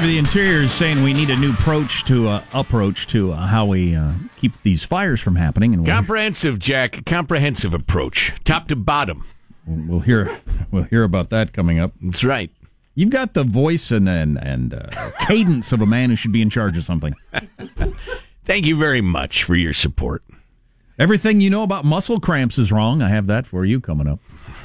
Secretary of the Interior is saying we need a new approach to uh, approach to uh, how we uh, keep these fires from happening. And Comprehensive, Jack. Comprehensive approach, top to bottom. we'll hear we'll hear about that coming up. That's right. You've got the voice and and, and uh, cadence of a man who should be in charge of something. Thank you very much for your support. Everything you know about muscle cramps is wrong. I have that for you coming up.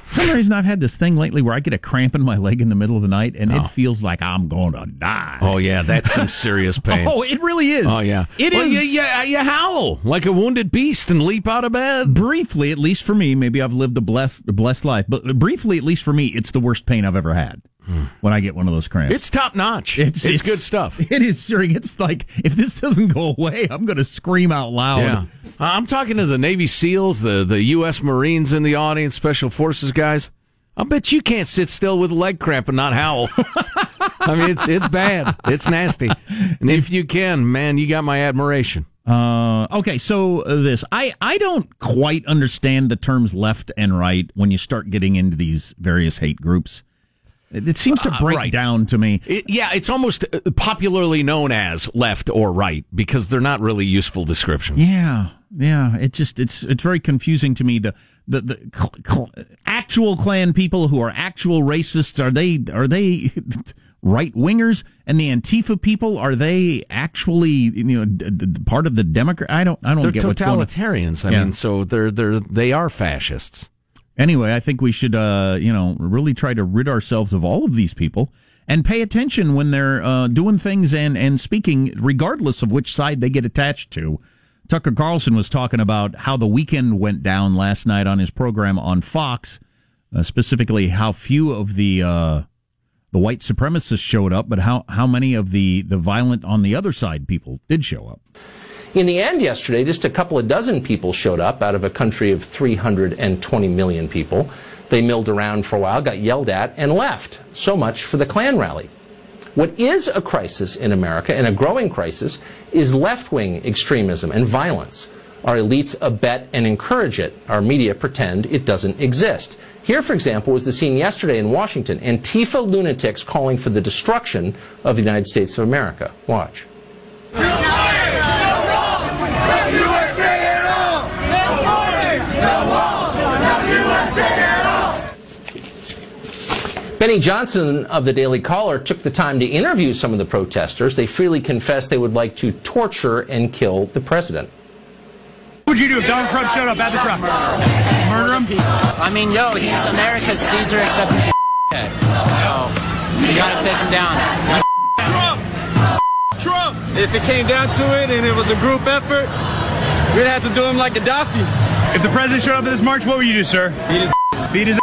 For some reason, I've had this thing lately where I get a cramp in my leg in the middle of the night, and it oh. feels like I'm going to die. Oh yeah, that's some serious pain. Oh, it really is. Oh yeah, it is. well, You, you, you howl like a wounded beast and leap out of bed. briefly, at least for me, maybe I've lived a blessed, a blessed life, but briefly, at least for me, it's the worst pain I've ever had when I get one of those cramps. It's top notch. It's, good stuff. It is, sir. It's like if this doesn't go away, I'm going to scream out loud. Yeah, I'm talking to the Navy SEALs, the the U.S. Marines in the audience, Special Forces guys. I bet you can't sit still with a leg cramp and not howl. I mean, it's it's bad. It's nasty. And if you can, man, you got my admiration. Uh, okay, so this I I don't quite understand the terms left and right when you start getting into these various hate groups. It, seems to Uh, break right. down to me. It, yeah, it's almost uh, popularly known as left or right because they're not really useful descriptions. Yeah, yeah. It just it's it's very confusing to me. The the the cl- cl- actual Klan people who are actual racists are they are they right wingers, and the Antifa people are they actually you know d- d- part of the Democrat? I don't I don't They're get what's going on. totalitarians. I Yeah. mean, so they're they're they are fascists. Anyway, I think we should, uh, you know, really try to rid ourselves of all of these people and pay attention when they're uh, doing things and, and speaking, regardless of which side they get attached to. Tucker Carlson was talking about how the weekend went down last night on his program on Fox, uh, specifically how few of the uh, the white supremacists showed up, but how, how many of the, the violent on the other side people did show up. In the end, yesterday, just a couple of dozen people showed up out of a country of 320 million people. They milled around for a while, got yelled at, and left. So much for the Klan rally. What is a crisis in America, and a growing crisis, is left wing extremism and violence. Our elites abet and encourage it. Our media pretend it doesn't exist. Here, for example, was the scene yesterday in Washington Antifa lunatics calling for the destruction of the United States of America. Watch. Benny Johnson of the Daily Caller took the time to interview some of the protesters. They freely confessed they would like to torture and kill the president. What would you do if Donald Trump showed up at the truck? Murder him? I mean, yo, he's America's Caesar, except he's a head. So, you gotta take him down. Trump! Trump! If it came down to it and it was a group effort, we'd have to do him like Gaddafi. If the president showed up at this march, what would you do, sir? Beat his Beat his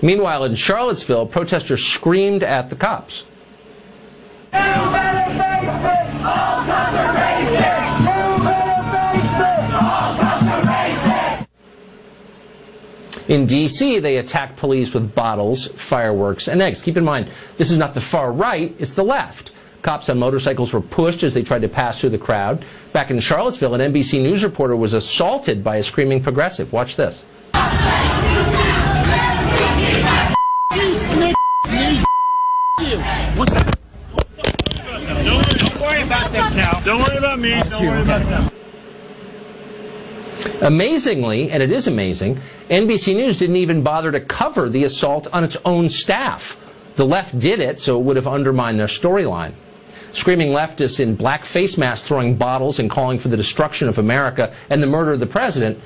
Meanwhile, in Charlottesville, protesters screamed at the cops. In D.C., they attacked police with bottles, fireworks, and eggs. Keep in mind, this is not the far right, it's the left. Cops on motorcycles were pushed as they tried to pass through the crowd. Back in Charlottesville, an NBC News reporter was assaulted by a screaming progressive. Watch this. Don't worry about them now. Don't worry about me. Don't worry about them. Amazingly, and it is amazing, NBC News didn't even bother to cover the assault on its own staff. The left did it, so it would have undermined their storyline. Screaming leftists in black face masks throwing bottles and calling for the destruction of America and the murder of the president.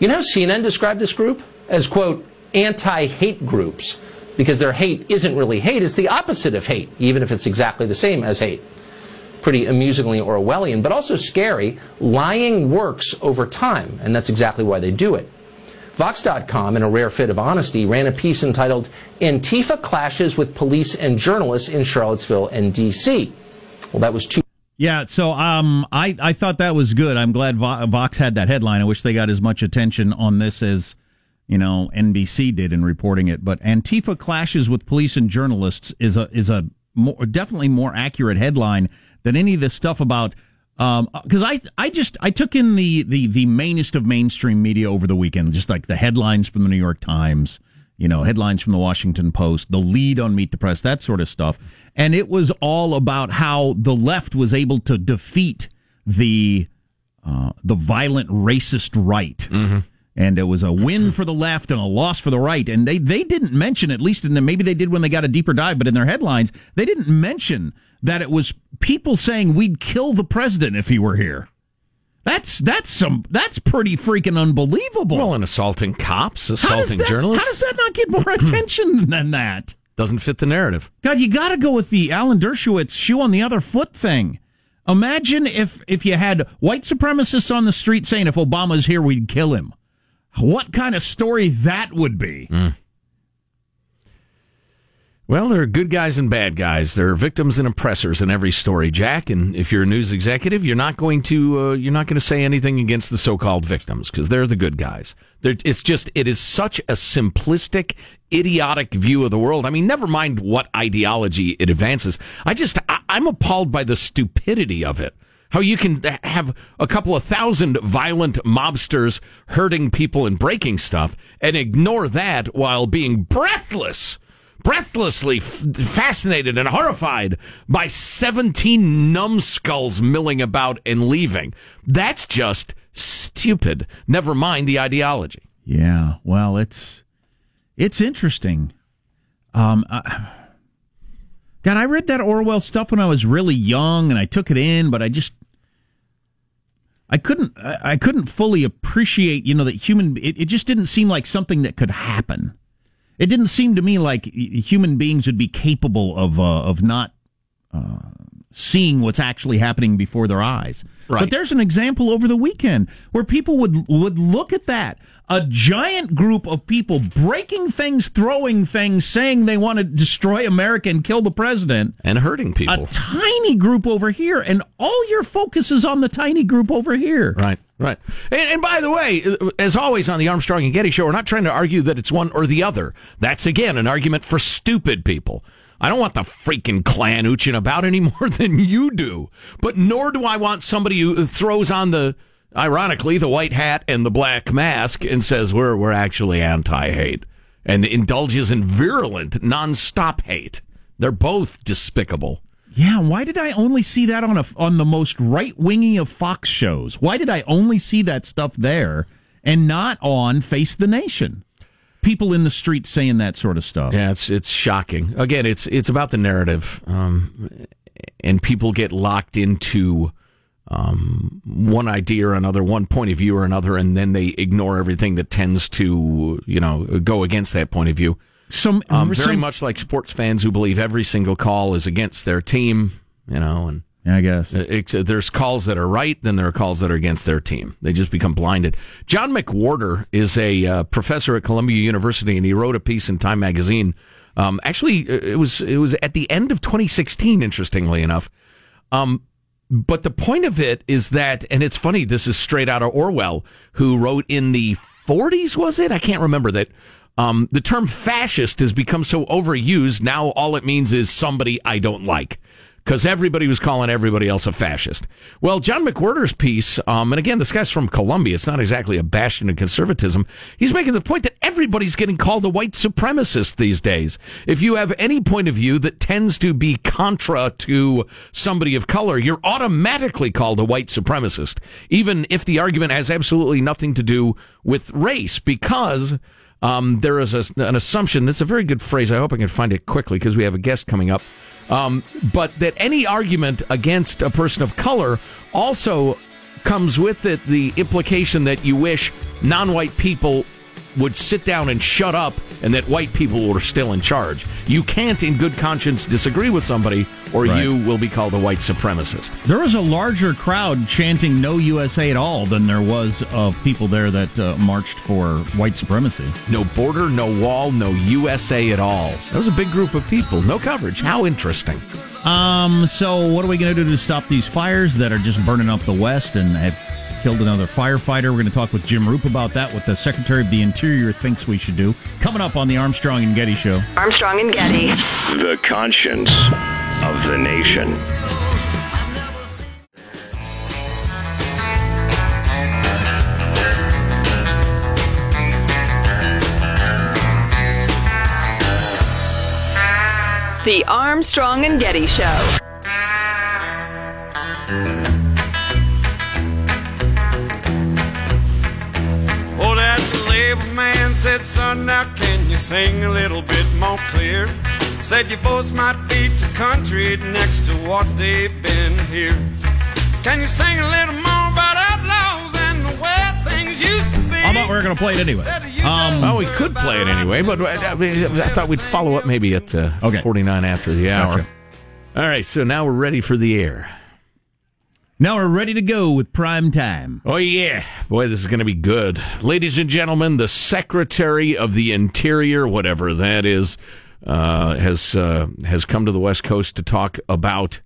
You know CNN described this group? As, quote, anti hate groups. Because their hate isn't really hate, it's the opposite of hate, even if it's exactly the same as hate pretty amusingly Orwellian, but also scary. Lying works over time, and that's exactly why they do it. Vox.com, in a rare fit of honesty, ran a piece entitled Antifa Clashes with Police and Journalists in Charlottesville and D.C. Well, that was two Yeah, so um, I I thought that was good. I'm glad Vox had that headline. I wish they got as much attention on this as you know NBC did in reporting it. But Antifa clashes with police and journalists is a is a more, definitely more accurate headline than any of this stuff about. Because I I just I took in the the the mainest of mainstream media over the weekend, just like the headlines from the New York Times, you know, headlines from the Washington Post, the lead on Meet the Press, that sort of stuff. And it was all about how the left was able to defeat the uh, the violent racist right. Mm-hmm. And it was a win for the left and a loss for the right. And they, they didn't mention, at least in the, maybe they did when they got a deeper dive, but in their headlines, they didn't mention that it was people saying we'd kill the president if he were here. That's that's some that's pretty freaking unbelievable. Well, and assaulting cops, assaulting that, journalists. How does that not get more attention than that? Doesn't fit the narrative. God, you got to go with the Alan Dershowitz shoe on the other foot thing. Imagine if if you had white supremacists on the street saying if Obama's here we'd kill him. What kind of story that would be? Mm. Well, there are good guys and bad guys. There are victims and oppressors in every story, Jack. And if you're a news executive, you're not going to uh, you're not going to say anything against the so-called victims because they're the good guys. They're, it's just it is such a simplistic, idiotic view of the world. I mean, never mind what ideology it advances. I just I, I'm appalled by the stupidity of it how you can have a couple of thousand violent mobsters hurting people and breaking stuff and ignore that while being breathless breathlessly fascinated and horrified by 17 numbskulls milling about and leaving. That's just stupid. Never mind the ideology. Yeah, well, it's it's interesting. Um, I, God, I read that Orwell stuff when I was really young, and I took it in, but I just I couldn't I couldn't fully appreciate, you know, that human. It, it just didn't seem like something that could happen. It didn't seem to me like human beings would be capable of uh, of not uh, seeing what's actually happening before their eyes. Right. But there's an example over the weekend where people would would look at that a giant group of people breaking things, throwing things, saying they want to destroy America and kill the president, and hurting people. A tiny group over here, and all your focus is on the tiny group over here. Right. Right. And, and, by the way, as always on the Armstrong and Getty show, we're not trying to argue that it's one or the other. That's, again, an argument for stupid people. I don't want the freaking Klan ooching about any more than you do. But nor do I want somebody who throws on the, ironically, the white hat and the black mask and says, we're, we're actually anti hate and indulges in virulent, nonstop hate. They're both despicable. Yeah, why did I only see that on a on the most right wingy of Fox shows? Why did I only see that stuff there and not on Face the Nation? People in the street saying that sort of stuff. Yeah, it's it's shocking. Again, it's it's about the narrative, um, and people get locked into um, one idea or another, one point of view or another, and then they ignore everything that tends to you know go against that point of view. Some um, very some, much like sports fans who believe every single call is against their team, you know, and I guess it, it, there's calls that are right, then there are calls that are against their team. They just become blinded. John McWhorter is a uh, professor at Columbia University, and he wrote a piece in Time Magazine. Um, actually, uh, it was it was at the end of 2016. Interestingly enough, um, but the point of it is that, and it's funny. This is straight out of Orwell, who wrote in the 40s. Was it? I can't remember that um, the term fascist has become so overused. Now all it means is somebody I don't like because everybody was calling everybody else a fascist. Well, John McWhorter's piece, um, and again, this guy's from Columbia. It's not exactly a bastion of conservatism. He's making the point that everybody's getting called a white supremacist these days. If you have any point of view that tends to be contra to somebody of color, you're automatically called a white supremacist, even if the argument has absolutely nothing to do with race, because um, there is a, an assumption. It's a very good phrase. I hope I can find it quickly because we have a guest coming up. Um, but that any argument against a person of color also comes with it the implication that you wish non-white people would sit down and shut up and that white people were still in charge. You can't, in good conscience, disagree with somebody or right. you will be called a white supremacist. There was a larger crowd chanting no USA at all than there was of people there that uh, marched for white supremacy. No border, no wall, no USA at all. That was a big group of people. No coverage. How interesting. Um, so what are we going to do to stop these fires that are just burning up the West and have killed another firefighter. We're going to talk with Jim Roop about that, what the Secretary of the Interior thinks we should do. Coming up on the Armstrong and Getty Show. Armstrong and Getty. The conscience of the nation. The Armstrong and Getty Show. Label man said, son, now can you sing a little bit more clear? Said your voice might be too country next to what they've been here. Can you sing a little more about outlaws and the way things used to be? I thought we were going to play it anyway. Um, Well, we could play it anyway, but I, I mean, I thought we'd follow up maybe at uh, Okay. 49 after the hour. Gotcha. All right, so now we're ready for the air. Now we're ready to go with prime time. Oh, yeah. Boy, this is going to be good. Ladies and gentlemen, the Secretary of the Interior, whatever that is, uh, has uh, has come to the West Coast to talk about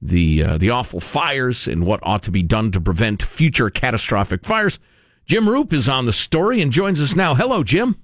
the uh, the awful fires and what ought to be done to prevent future catastrophic fires. Jim Roop is on the story and joins us now. Hello, Jim.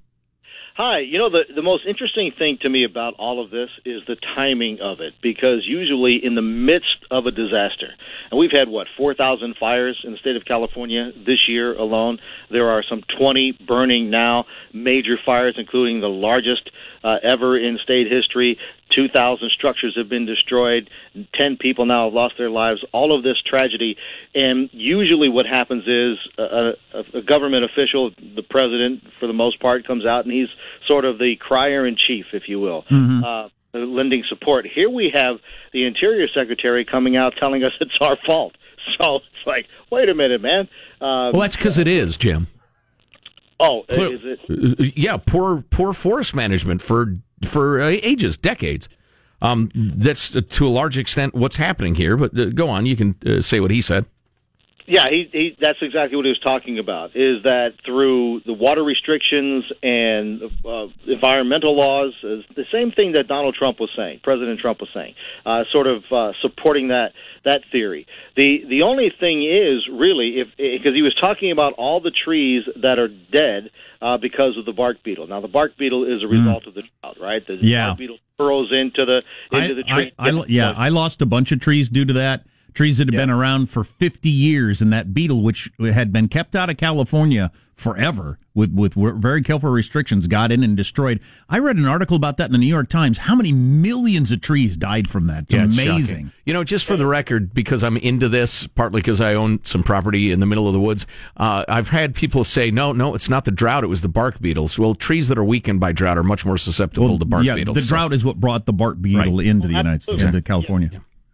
Hi. You know, the, the most interesting thing to me about all of this is the timing of it, because usually in the midst of a disaster, and we've had, what, 4,000 fires in the state of California this year alone. There are some 20 burning now, major fires, including the largest uh, ever in state history. 2,000 structures have been destroyed. 10 people now have lost their lives. All of this tragedy. And usually, what happens is a, a, a government official, the president, for the most part, comes out and he's sort of the crier in chief, if you will. Uh, lending support. Here we have the Interior Secretary coming out telling us it's our fault. So it's like, wait a minute, man. Um, Well, that's because it is, Jim. Oh, Clear- is it? Uh, yeah, poor poor forest management for for uh, ages, decades. Um, that's uh, to a large extent what's happening here. But uh, go on, you can uh, say what he said. Yeah, he, he that's exactly what he was talking about. Is that through the water restrictions and uh, environmental laws, is the same thing that Donald Trump was saying, President Trump was saying, uh, sort of uh, supporting that that theory. The the only thing is really if because he was talking about all the trees that are dead uh, because of the bark beetle. Now the bark beetle is a result of the drought, right? The Yeah. bark beetle burrows into the into the tree. I, I, yeah, I lost a bunch of trees due to that. Trees that have been around for 50 years, and that beetle, which had been kept out of California forever with, with very careful restrictions, got in and destroyed. I read an article about that in the New York Times. How many millions of trees died from that? It's Yeah, amazing. shocking. You know, just for the record, because I'm into this, partly because I own some property in the middle of the woods, uh, I've had people say, no, no, it's not the drought, it was the bark beetles. Well, trees that are weakened by drought are much more susceptible to bark yeah, beetles. the so- drought is what brought the bark beetle Right. into the United States, into California.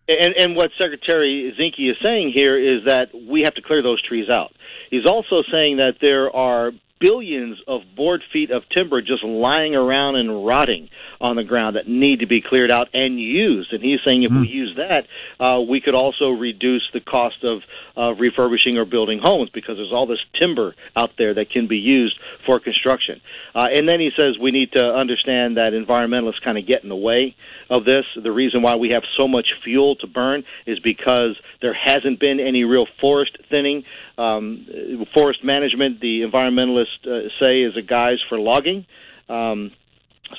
And, and what Secretary Zinke is saying here is that we have to clear those trees out. He's also saying that there are billions of board feet of timber just lying around and rotting on the ground that need to be cleared out and used. And he's saying if we use that, uh, we could also reduce the cost of uh, refurbishing or building homes because there's all this timber out there that can be used for construction. Uh, and then he says we need to understand that environmentalists kind of get in the way of this. The reason why we have so much fuel to burn is because there hasn't been any real forest thinning. Um, forest management, the environmentalists uh, say, is a guise for logging. Um,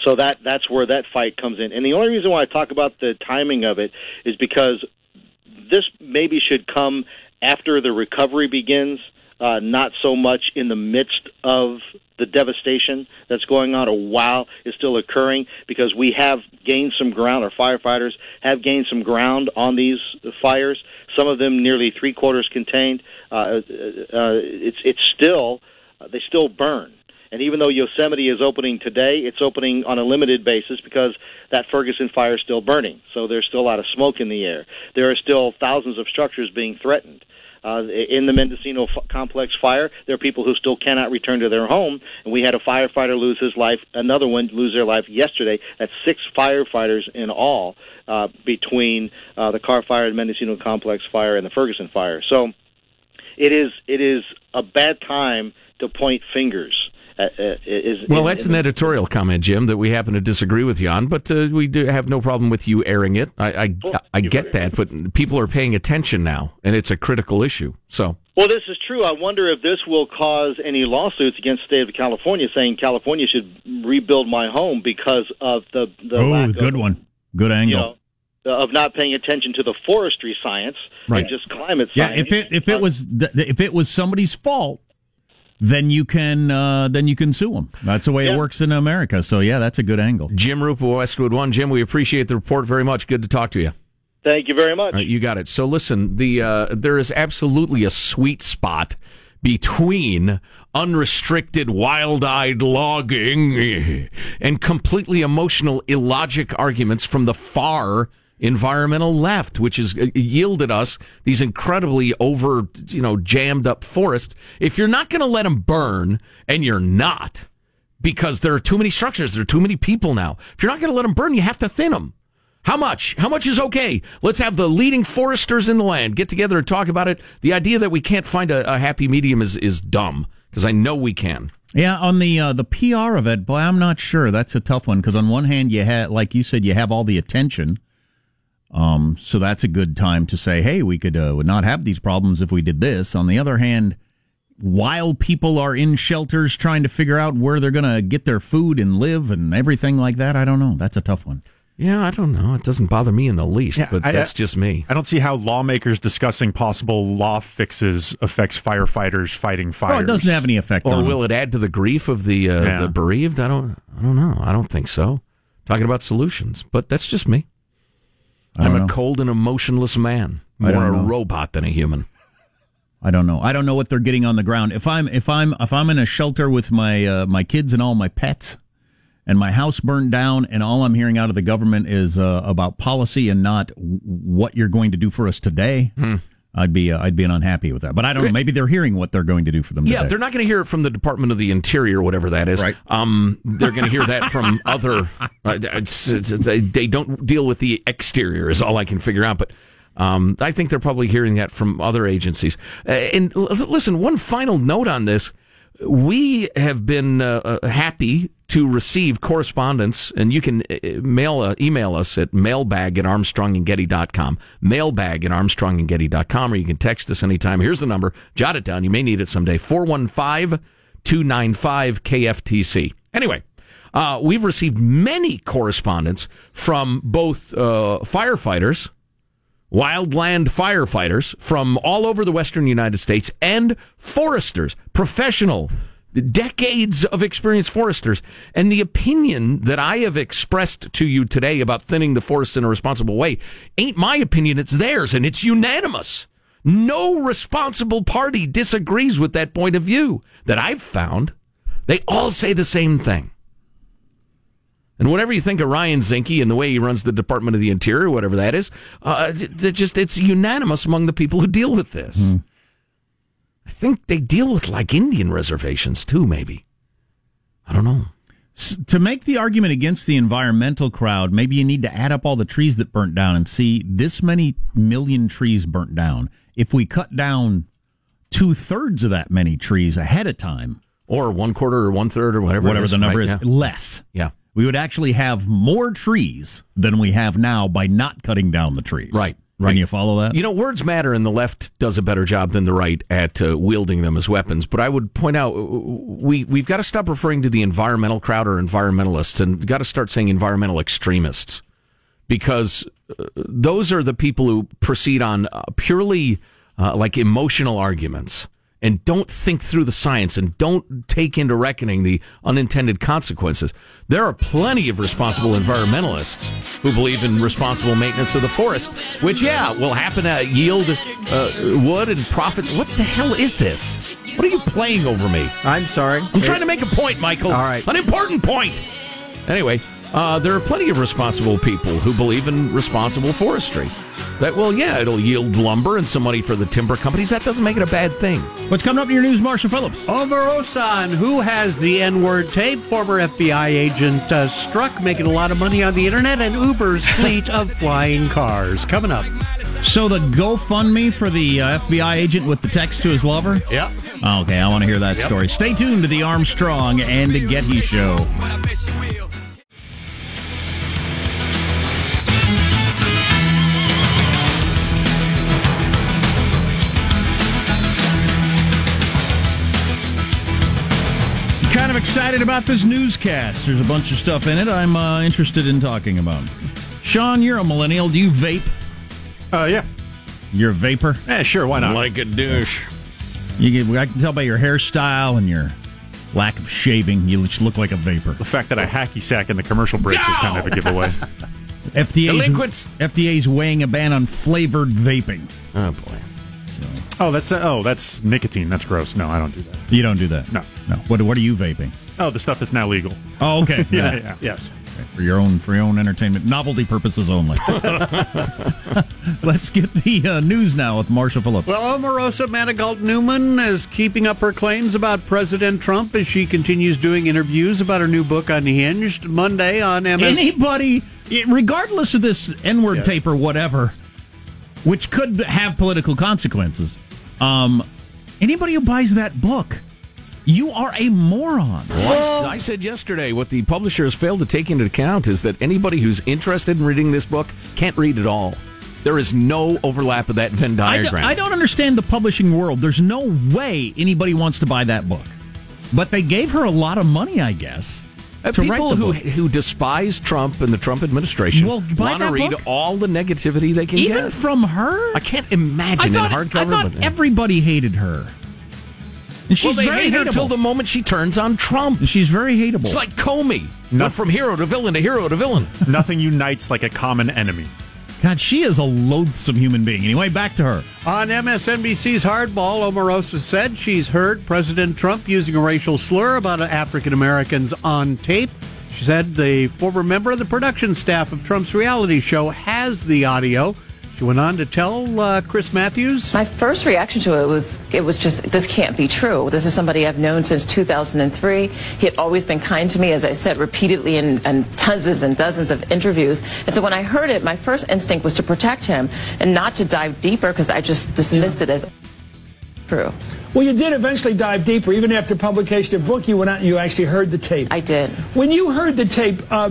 so that that's where that fight comes in. And the only reason why I talk about the timing of it is because this maybe should come after the recovery begins, uh, not so much in the midst of the devastation that's going on or while it's still occurring, because we have gained some ground, our firefighters have gained some ground on these fires. Some of them nearly three quarters contained. Uh, uh, it's it's still uh, they still burn. And even though Yosemite is opening today, it's opening on a limited basis because that Ferguson fire is still burning. So there's still a lot of smoke in the air. There are still thousands of structures being threatened. Uh, in the Mendocino f- complex fire, there are people who still cannot return to their home, and we had a firefighter lose his life, another one lose their life yesterday. That's six firefighters in all uh, between uh, the Carr Fire, the Mendocino complex fire, and the Ferguson fire. So it is it is a bad time to point fingers. Uh, uh, is, Well, in- that's in an the- editorial comment, Jim, that we happen to disagree with you on, but uh, we do have no problem with you airing it. I I, I get that, but people are paying attention now, and it's a critical issue. So, Well, this is true. I wonder if this will cause any lawsuits against the state of California, saying California should rebuild my home because of the the Oh, lack good of, one. Good you angle. know, of not paying attention to the forestry science Right. and just climate yeah, science. if it if it was th- if it was somebody's fault, then you can uh, then you can sue them. That's the way Yeah. it works in America. So yeah, that's a good angle. Jim Roop of Westwood One. Jim, we appreciate the report very much. Good to talk to you. Thank you very much. All right, you got it. So listen, the uh, there is absolutely a sweet spot between unrestricted, wild-eyed logging and completely emotional, illogic arguments from the far environmental left, which has uh, yielded us these incredibly over, you know, jammed up forests. If you're not going to let them burn, and you're not, because there are too many structures, there are too many people now. If you're not going to let them burn, you have to thin them. How much? How much is okay? Let's have the leading foresters in the land get together and talk about it. The idea that we can't find a, a happy medium is, is dumb because I know we can. Yeah, on the uh, the PR of it, boy, I'm not sure. That's a tough one because on one hand, you had, like you said, you have all the attention. Um, so that's a good time to say, hey, we could uh, would not have these problems if we did this. On the other hand, while people are in shelters trying to figure out where they're going to get their food and live and everything like that, I don't know. That's a tough one. Yeah, I don't know. It doesn't bother me in the least, Yeah, but I- that's I- just me. I don't see how lawmakers discussing possible law fixes affects firefighters fighting fires. Well, it doesn't have any effect Or on will it add to the grief of the uh, Yeah. the bereaved? I don't. I don't know. I don't think so. Talking about solutions, but that's just me. I'm a know. cold and emotionless man, more a know. robot than a human. I don't know. I don't know what they're getting on the ground. If I'm if I'm if I'm in a shelter with my uh, my kids and all my pets, and my house burned down, and all I'm hearing out of the government is uh, about policy and not w- what you're going to do for us today, I'd be uh, I'd be unhappy with that. But I don't know. Maybe they're hearing what they're going to do for them. Yeah, today. they're not going to hear it from the Department of the Interior, whatever that is. Right. Um, they're going to hear that from other. Uh, it's, it's, they, they don't deal with the exterior, is all I can figure out. But um, I think they're probably hearing that from other agencies. Uh, and l- listen, one final note on this: we have been uh, uh, happy to receive correspondence, and you can uh, mail uh, email us at mailbag at armstrongandgetty.com, mailbag at armstrongandgetty.com, or you can text us anytime. Here's the number. Jot it down. You may need it someday. 415 295 KFTC. Anyway, uh, we've received many correspondence from both uh, firefighters, wildland firefighters from all over the western United States and foresters, professional, decades of experienced foresters. And the opinion that I have expressed to you today about thinning the forests in a responsible way ain't my opinion, it's theirs, and it's unanimous. No responsible party disagrees with that point of view that I've found. They all say the same thing. And whatever you think of Ryan Zinke and the way he runs the Department of the Interior, whatever that is, uh, just it's unanimous among the people who deal with this. I think they deal with like Indian reservations too, maybe. I don't know. S- to make the argument against the environmental crowd, maybe you need to add up all the trees that burnt down and see this many million trees burnt down. If we cut down two thirds of that many trees ahead of time, Or one quarter or one third or whatever. whatever is, the number right? is, less. Yeah. We would actually have more trees than we have now by not cutting down the trees. Right, right. Can you follow that? You know, words matter, and the left does a better job than the right at uh, wielding them as weapons. But I would point out we we've got to stop referring to the environmental crowd or environmentalists, and got to start saying environmental extremists, because uh, those are the people who proceed on uh, purely uh, like emotional arguments and don't think through the science and don't take into reckoning the unintended consequences. There are plenty of responsible environmentalists who believe in responsible maintenance of the forest, which, yeah, will happen to yield uh, wood and profits. What the hell is this? What are you playing over me? I'm sorry. I'm trying to make a point, Michael. All right. An important point. Anyway, uh, there are plenty of responsible people who believe in responsible forestry. That, well, yeah, it'll yield lumber and some money for the timber companies. That doesn't make it a bad thing. What's coming up in your news, Marshall Phillips? Omarosa, who has the N word tape, former FBI agent uh, Strzok making a lot of money on the internet, and Uber's fleet of flying cars. Coming up. So the GoFundMe for the uh, FBI agent with the text to his lover? Yep. Okay, I want to hear that story. Stay tuned to the Armstrong and Getty Show. Kind of excited about this newscast. There's a bunch of stuff in it I'm uh, interested in talking about. Sean, you're a millennial. Do you vape? Uh, yeah. You're a vapor? Yeah, sure. Why not? Like a douche. You get, I can tell by your hairstyle and your lack of shaving, you just look like a vapor. The fact that I hacky sack in the commercial breaks is kind of a giveaway. FDA's, Delinquents. FDA's weighing a ban on flavored vaping. Oh boy. Oh, that's oh, that's nicotine. That's gross. No, I don't do that. You don't do that. No. No. What What are you vaping? Oh, the stuff that's now legal. Oh, okay. Yeah, yeah, yes. For your own for your own entertainment, novelty purposes only. Let's get the uh, news now with Marshall Phillips. Well, Omarosa Manigault Newman is keeping up her claims about President Trump as she continues doing interviews about her new book Unhinged. Monday on MS. Anybody, regardless of this N word tape or whatever, which could have political consequences, um, anybody who buys that book, you are a moron. Well, I, I said yesterday what the publisher has failed to take into account is that anybody who's interested in reading this book can't read it all. There is no overlap of that Venn I, do, diagram. I don't understand the publishing world. There's no way anybody wants to buy that book. But they gave her a lot of money, I guess. Uh, people who book. who despise Trump and the Trump administration Well, want to read book. all the negativity they can Even get. from her? I can't imagine I thought, in hardcover. I thought but, everybody hated her. And she's well, they very hate her hateable. till the moment she turns on Trump. She's very hateable. It's like Comey. Went from hero to villain to hero to villain. Nothing unites like a common enemy. God, she is a loathsome human being. Anyway, back to her. On MSNBC's Hardball, Omarosa said she's heard President Trump using a racial slur about African Americans on tape. She said the former member of the production staff of Trump's reality show has the audio. She went on to tell uh, Chris Matthews. My first reaction to it was it was just this can't be true. This is somebody I've known since 2003. He had always been kind to me, as I said repeatedly in, in dozens and dozens of interviews. And so when I heard it, my first instinct was to protect him and not to dive deeper because I just dismissed it as true. Well, you did eventually dive deeper. Even after publication of the book, you went out and you actually heard the tape. I did. When you heard the tape, uh,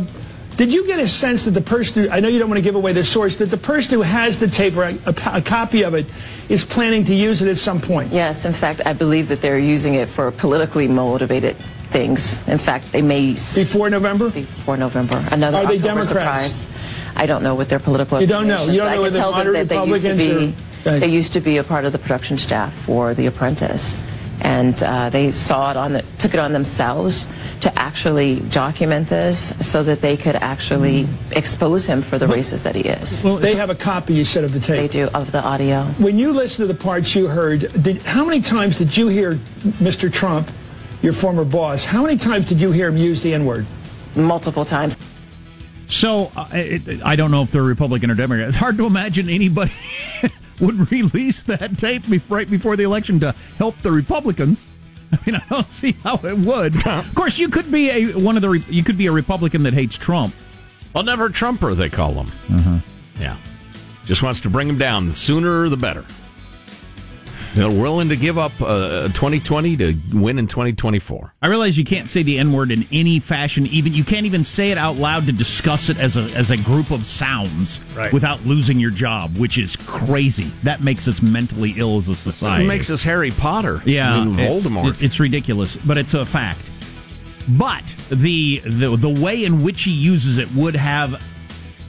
did you get a sense that the person who, I know you don't want to give away the source, that the person who has the tape or a, a, a copy of it is planning to use it at some point? Yes, in fact, I believe that they're using it for politically motivated things. In fact, they may before November. Before November, another Are they October Democrats? surprise. I don't know what their political. You don't know? You don't know I whether can tell them moderate that they used Republicans be. or- They used to be a part of the production staff for The Apprentice, and uh, they saw it on the, took it on themselves to actually document this so that they could actually expose him for the racist that he is. Well, they have a copy, you said, of the tape. They do of the audio. When you listened to the parts you heard, did, how many times did you hear Mr. Trump, your former boss, how many times did you hear him use the N word? Multiple times. So uh, it, I don't know if they're Republican or Democrat. It's hard to imagine anybody would release that tape be- right before the election to help the Republicans. I mean, I don't see how it would. Of course, you could be a one of the re- you could be a Republican that hates Trump. Well, never Trumper, they call him. Uh-huh. Yeah. Just wants to bring him down. The sooner, the better. They're willing to give up uh, 2020 to win in 2024. I realize you can't say the N word in any fashion. Even you can't even say it out loud to discuss it as a as a group of sounds Right. without losing your job, which is crazy. That makes us mentally ill as a society. It makes us Harry Potter. Yeah, I mean, it's- Voldemort. It's, it's ridiculous, but it's a fact. But the, the the way in which he uses it would have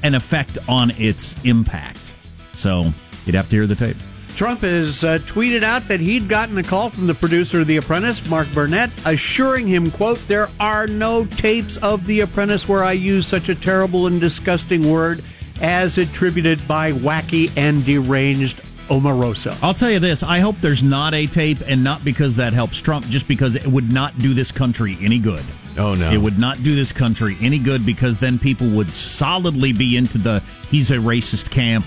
an effect on its impact. So you'd have to hear the tape. Trump has uh, tweeted out that he'd gotten a call from the producer of The Apprentice, Mark Burnett, assuring him, quote, there are no tapes of The Apprentice where I use such a terrible and disgusting word as attributed by wacky and deranged Omarosa. I'll tell you this: I hope there's not a tape, and not because that helps Trump, just because it would not do this country any good. Oh no, It would not do this country any good because then people would solidly be into the he's a racist camp.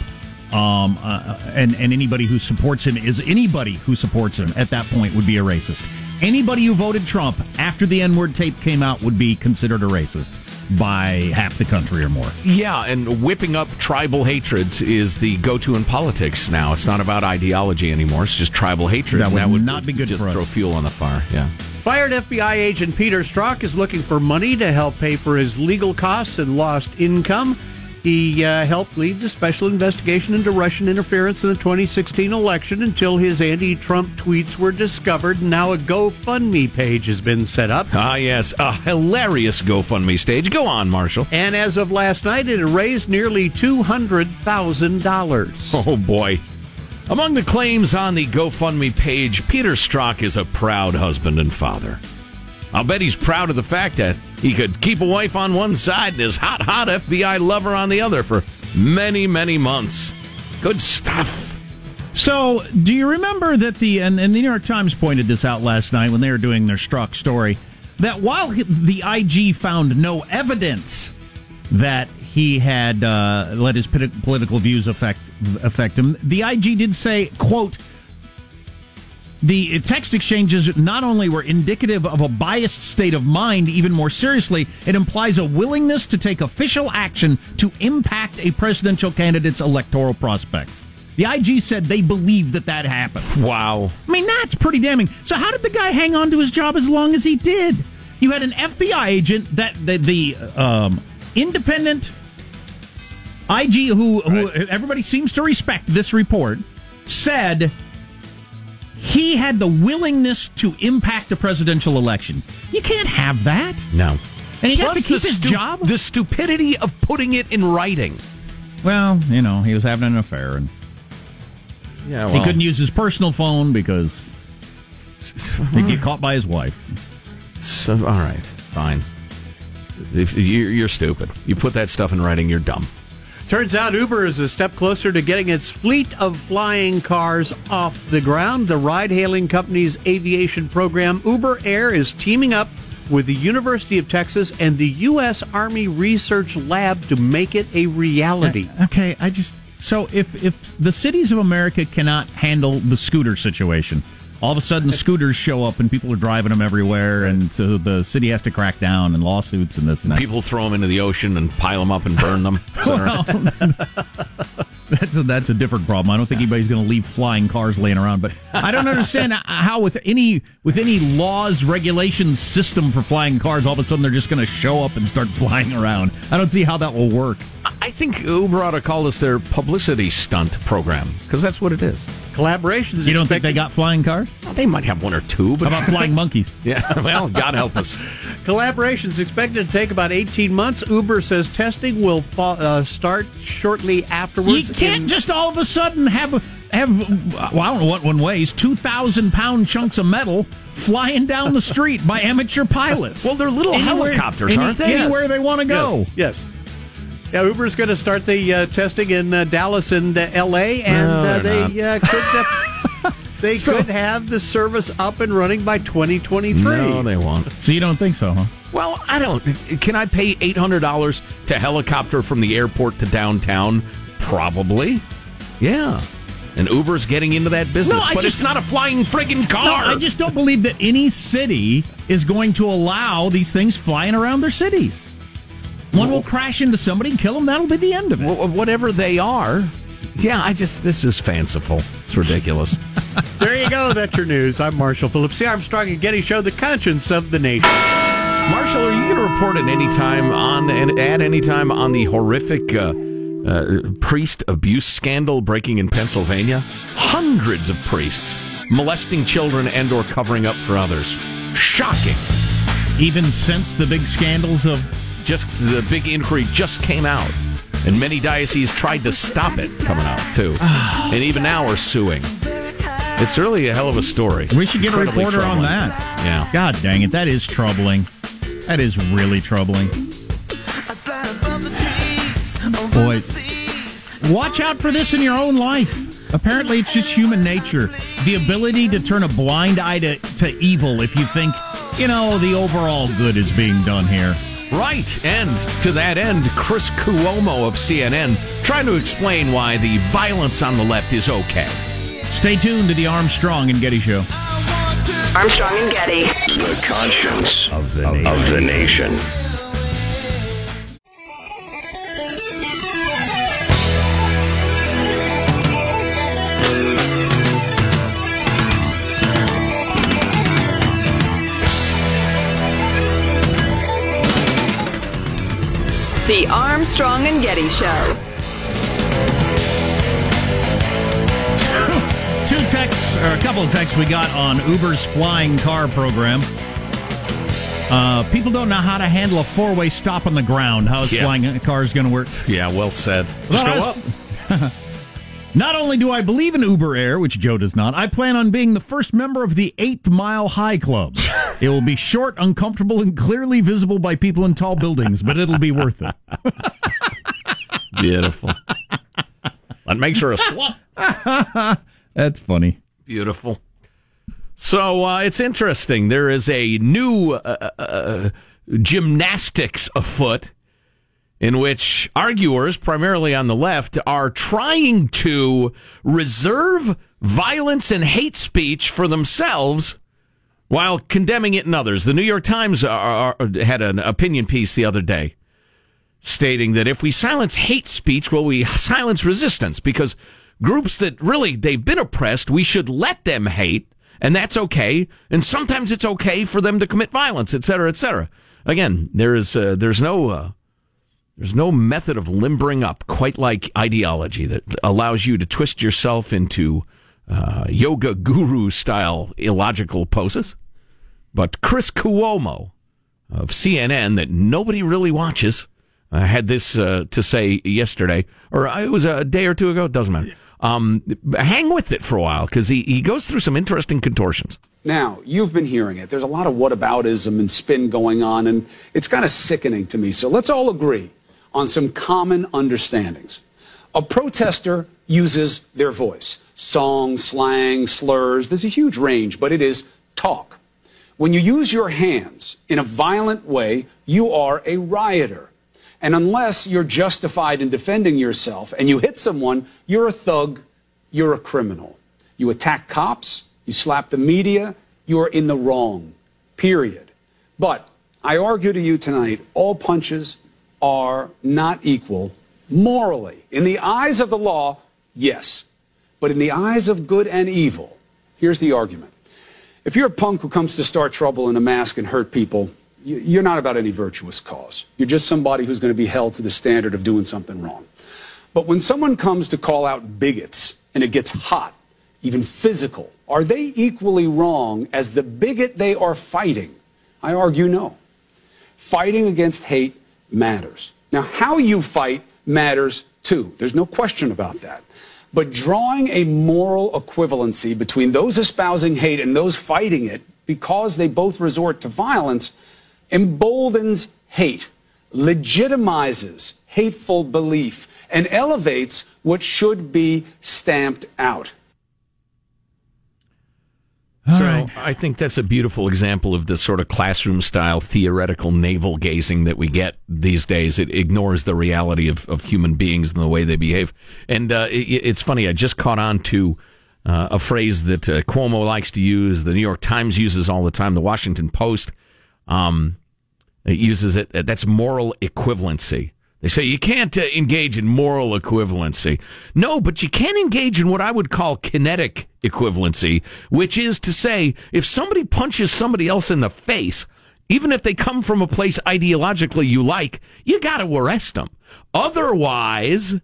Um, uh, and and anybody who supports him is anybody who supports him at that point would be a racist. Anybody who voted Trump after the N word tape came out would be considered a racist by half the country or more. Yeah, and whipping up tribal hatreds is the go-to in politics now. It's not about ideology anymore. It's just tribal hatred. That would that would not be good just for us. throw fuel on the fire. Yeah. Fired FBI agent Peter Strzok is looking for money to help pay for his legal costs and lost income. He uh, helped lead the special investigation into Russian interference in the 2016 election until his anti Trump tweets were discovered. Now a GoFundMe page has been set up. Ah, yes, a hilarious GoFundMe stage. Go on, Marshall. And as of last night, it had raised nearly $200,000. Oh boy. Among the claims on the GoFundMe page, Peter Strzok is a proud husband and father. I'll bet he's proud of the fact that he could keep a wife on one side and his hot, hot FBI lover on the other for many, many months. Good stuff. So, do you remember that the and, and the New York Times pointed this out last night when they were doing their Strzok story that while the IG found no evidence that he had uh, let his polit- political views affect affect him, the IG did say, "quote." The text exchanges not only were indicative of a biased state of mind, even more seriously, it implies a willingness to take official action to impact a presidential candidate's electoral prospects. The IG said they believe that that happened. Wow. I mean, that's pretty damning. So, how did the guy hang on to his job as long as he did? You had an FBI agent that the, the um, independent IG, who, who everybody seems to respect this report, said he had the willingness to impact a presidential election. You can't have that. No. And he got Plus to keep his stu- job? The stupidity of putting it in writing. Well, you know, he was having an affair and Yeah, he couldn't use his personal phone because he'd get caught by his wife. So, all right, fine. If you're, you're stupid, you put that stuff in writing, you're dumb. Turns out Uber is a step closer to getting its fleet of flying cars off the ground. The ride hailing company's aviation program, Uber Air, is teaming up with the University of Texas and the U.S. Army Research Lab to make it a reality. Uh, okay, I just so if if the cities of America cannot handle the scooter situation, all of a sudden scooters show up and people are driving them everywhere, and so the city has to crack down and lawsuits and this and that. People throw them into the ocean and pile them up and burn them. Well, that's a, that's a different problem. I don't think anybody's going to leave flying cars laying around. But I don't understand how with any with any laws, regulations, system for flying cars, all of a sudden they're just going to show up and start flying around. I don't see how that will work. I think Uber ought to call this their publicity stunt program because that's what it is. Collaborations. You don't think they got flying cars? They might have one or two, but How about flying monkeys? Yeah, well, God help us. Collaborations expected to take about 18 months. Uber says testing will uh, start shortly afterwards. You can't in- just all of a sudden have have well, I don't know what one weighs two thousand pound chunks of metal flying down the street by amateur pilots. Well, they're little helicopters, aren't they? Anywhere they want to go. Yes. yes. Yeah, Uber's going to start the uh, testing in uh, Dallas and uh, L.A. and No, uh, they're they uh, could uh, they So- could have the service up and running by 2023. No, they won't. So you don't think so, huh? Well, I don't. Can I pay eight hundred dollars to helicopter from the airport to downtown? Probably. Yeah. And Uber's getting into that business, No, I but just- it's not a flying friggin' No, car. I just don't believe that any city is going to allow these things flying around their cities. One will crash into somebody and kill them. That'll be the end of it. Wh- whatever they are. Yeah, I just this is fanciful. It's ridiculous. There you go. That's your news. I'm Marshall Phillips, the Armstrong and Getty Show, the conscience of the nation. Marshall, are you going to report at any time on and at any time on the horrific uh, uh, priest abuse scandal breaking in Pennsylvania? Hundreds of priests molesting children and or covering up for others. Shocking. Even since the big scandals of Just the big inquiry just came out, and many dioceses tried to stop it coming out too, and even now are suing. It's really a hell of a story. We should get a Incredibly reporter on that. Yeah. God dang it, that is troubling. That is really troubling. Boy, watch out for this in your own life. Apparently, it's just human nature. The ability to turn a blind eye to, to evil if you think, you know, the overall good is being done here. Right. And to that end, Chris Cuomo of CNN trying to explain why the violence on the left is okay. Stay tuned to the Armstrong and Getty Show. Armstrong and Getty. The conscience Of the of the nation. Armstrong and Getty Show. Two texts, or a couple of texts we got on Uber's flying car program. Uh, people don't know how to handle a four way stop on the ground. How is Yeah. flying cars going to work? Yeah, well said. Just I go was- up. Not only do I believe in Uber Air, which Joe does not, I plan on being the first member of the Eighth Mile High Club. it will be short, uncomfortable, and clearly visible by people in tall buildings, but it'll be worth it. Beautiful. That makes her a slut. That's funny. Beautiful. So uh, it's interesting. There is a new uh, uh, gymnastics afoot in which arguers, primarily on the left, are trying to reserve violence and hate speech for themselves while condemning it in others. The New York Times are, are, had an opinion piece the other day stating that if we silence hate speech, will we silence resistance? Because groups that really they've been oppressed, we should let them hate, and that's okay. And sometimes it's okay for them to commit violence, et cetera, et cetera. Again, there is uh, there's no uh, there's no method of limbering up quite like ideology that allows you to twist yourself into uh, yoga guru style illogical poses. But Chris Cuomo of CNN, that nobody really watches, uh, had this uh, to say yesterday, or it was a day or two ago. It doesn't matter. Um, hang with it for a while because he, he goes through some interesting contortions. Now, you've been hearing it. There's a lot of whataboutism and spin going on, and it's kind of sickening to me. So let's all agree on some common understandings. A protester uses their voice song, slang, slurs. There's a huge range, but it is talk. When you use your hands in a violent way, you are a rioter. And unless you're justified in defending yourself and you hit someone, you're a thug, you're a criminal. You attack cops, you slap the media, you're in the wrong. Period. But I argue to you tonight all punches are not equal morally. In the eyes of the law, yes. But in the eyes of good and evil, here's the argument. If you're a punk who comes to start trouble in a mask and hurt people, you're not about any virtuous cause. You're just somebody who's going to be held to the standard of doing something wrong. But when someone comes to call out bigots and it gets hot, even physical, are they equally wrong as the bigot they are fighting? I argue no. Fighting against hate matters. Now, how you fight matters too. There's no question about that. But drawing a moral equivalency between those espousing hate and those fighting it because they both resort to violence emboldens hate, legitimizes hateful belief, and elevates what should be stamped out. so I think that's a beautiful example of the sort of classroom style theoretical navel gazing that we get these days. It ignores the reality of, of human beings and the way they behave. And uh, it, it's funny, I just caught on to uh, a phrase that uh, Cuomo likes to use, the New York Times uses all the time, the Washington Post um, it uses it. That's moral equivalency. They say you can't uh, engage in moral equivalency. No, but you can engage in what I would call kinetic equivalency, which is to say, if somebody punches somebody else in the face, even if they come from a place ideologically you like, you got to arrest them. Otherwise,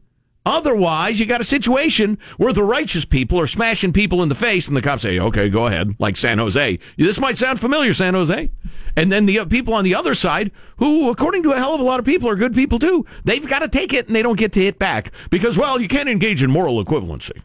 Otherwise, you got a situation where the righteous people are smashing people in the face, and the cops say, "Okay, go ahead," like San Jose. This might sound familiar, San Jose. And then the people on the other side, who, according to a hell of a lot of people, are good people too, they've got to take it, and they don't get to hit back because, well, you can't engage in moral equivalency.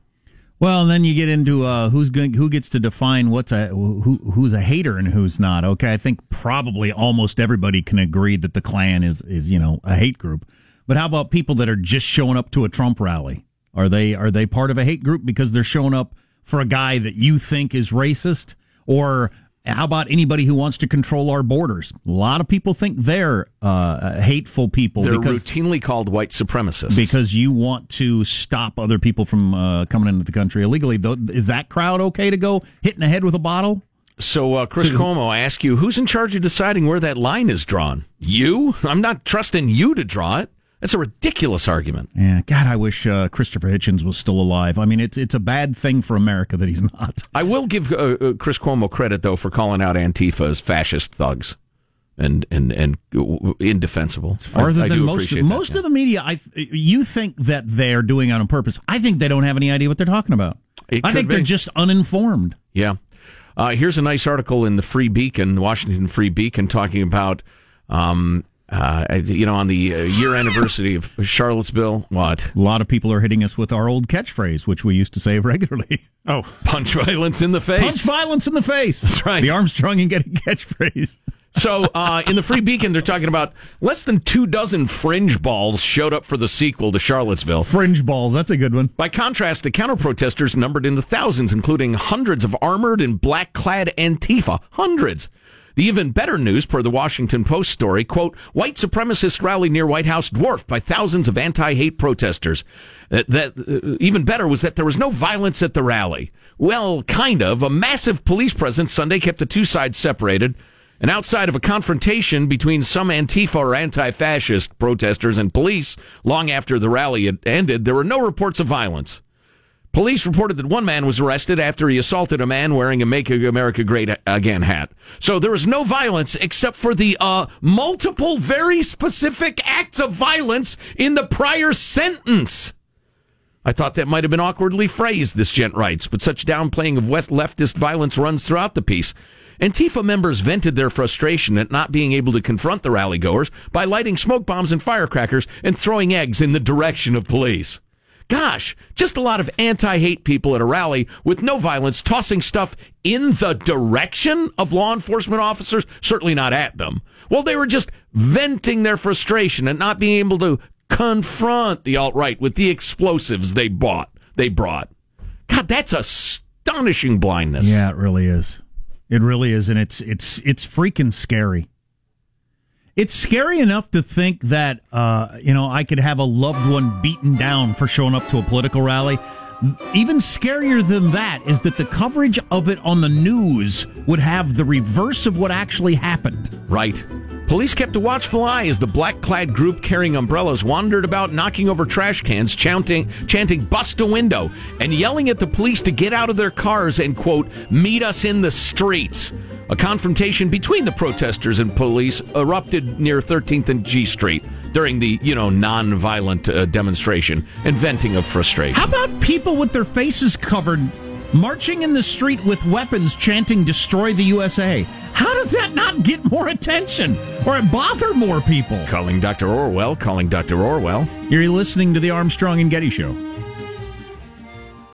Well, and then you get into uh, who's going, who gets to define what's a who who's a hater and who's not. Okay, I think probably almost everybody can agree that the Klan is is you know a hate group. But how about people that are just showing up to a Trump rally? Are they are they part of a hate group because they're showing up for a guy that you think is racist? Or how about anybody who wants to control our borders? A lot of people think they're uh, hateful people. They're because, routinely called white supremacists because you want to stop other people from uh, coming into the country illegally. Is that crowd okay to go hitting the head with a bottle? So, uh, Chris so, Cuomo, I ask you, who's in charge of deciding where that line is drawn? You? I'm not trusting you to draw it. That's a ridiculous argument. Yeah, God, I wish uh, Christopher Hitchens was still alive. I mean, it's it's a bad thing for America that he's not. I will give uh, uh, Chris Cuomo credit though for calling out Antifa as fascist thugs and and and indefensible. Farther I, I than most most that, of the media, I you think that they're doing it on purpose. I think they don't have any idea what they're talking about. It I think be. they're just uninformed. Yeah. Uh, here's a nice article in the Free Beacon, Washington Free Beacon, talking about um, Uh, you know, on the uh, year anniversary of Charlottesville, what? A lot of people are hitting us with our old catchphrase, which we used to say regularly. Oh, punch violence in the face. Punch violence in the face. That's right. The Armstrong and Getty catchphrase. So, uh, in the Free Beacon, they're talking about less than two dozen fringe balls showed up for the sequel to Charlottesville. Fringe balls, that's a good one. By contrast, the counter protesters numbered in the thousands, including hundreds of armored and black clad Antifa. Hundreds. The even better news, per the Washington Post story, quote, white supremacist rally near White House dwarfed by thousands of anti-hate protesters. Uh, that uh, even better was that there was no violence at the rally. Well, kind of. A massive police presence Sunday kept the two sides separated. And outside of a confrontation between some Antifa or anti-fascist protesters and police long after the rally had ended, there were no reports of violence. Police reported that one man was arrested after he assaulted a man wearing a Make America Great Again hat. So there was no violence except for the uh, multiple very specific acts of violence in the prior sentence. I thought that might have been awkwardly phrased, this gent writes, but such downplaying of West leftist violence runs throughout the piece. Antifa members vented their frustration at not being able to confront the rally goers by lighting smoke bombs and firecrackers and throwing eggs in the direction of police. Gosh, just a lot of anti hate people at a rally with no violence tossing stuff in the direction of law enforcement officers, certainly not at them. Well, they were just venting their frustration at not being able to confront the alt right with the explosives they bought, they brought. God, that's astonishing blindness. Yeah, it really is. It really is, and it's it's it's freaking scary. It's scary enough to think that uh, you know I could have a loved one beaten down for showing up to a political rally. Even scarier than that is that the coverage of it on the news would have the reverse of what actually happened. Right. Police kept a watchful eye as the black clad group carrying umbrellas wandered about knocking over trash cans, chanting, chanting, bust a window, and yelling at the police to get out of their cars and, quote, meet us in the streets. A confrontation between the protesters and police erupted near 13th and G Street during the, you know, non-violent uh, demonstration and venting of frustration. How about people with their faces covered marching in the street with weapons chanting destroy the USA? How does that not get more attention or bother more people? Calling Dr. Orwell, calling Dr. Orwell. You're listening to the Armstrong and Getty Show.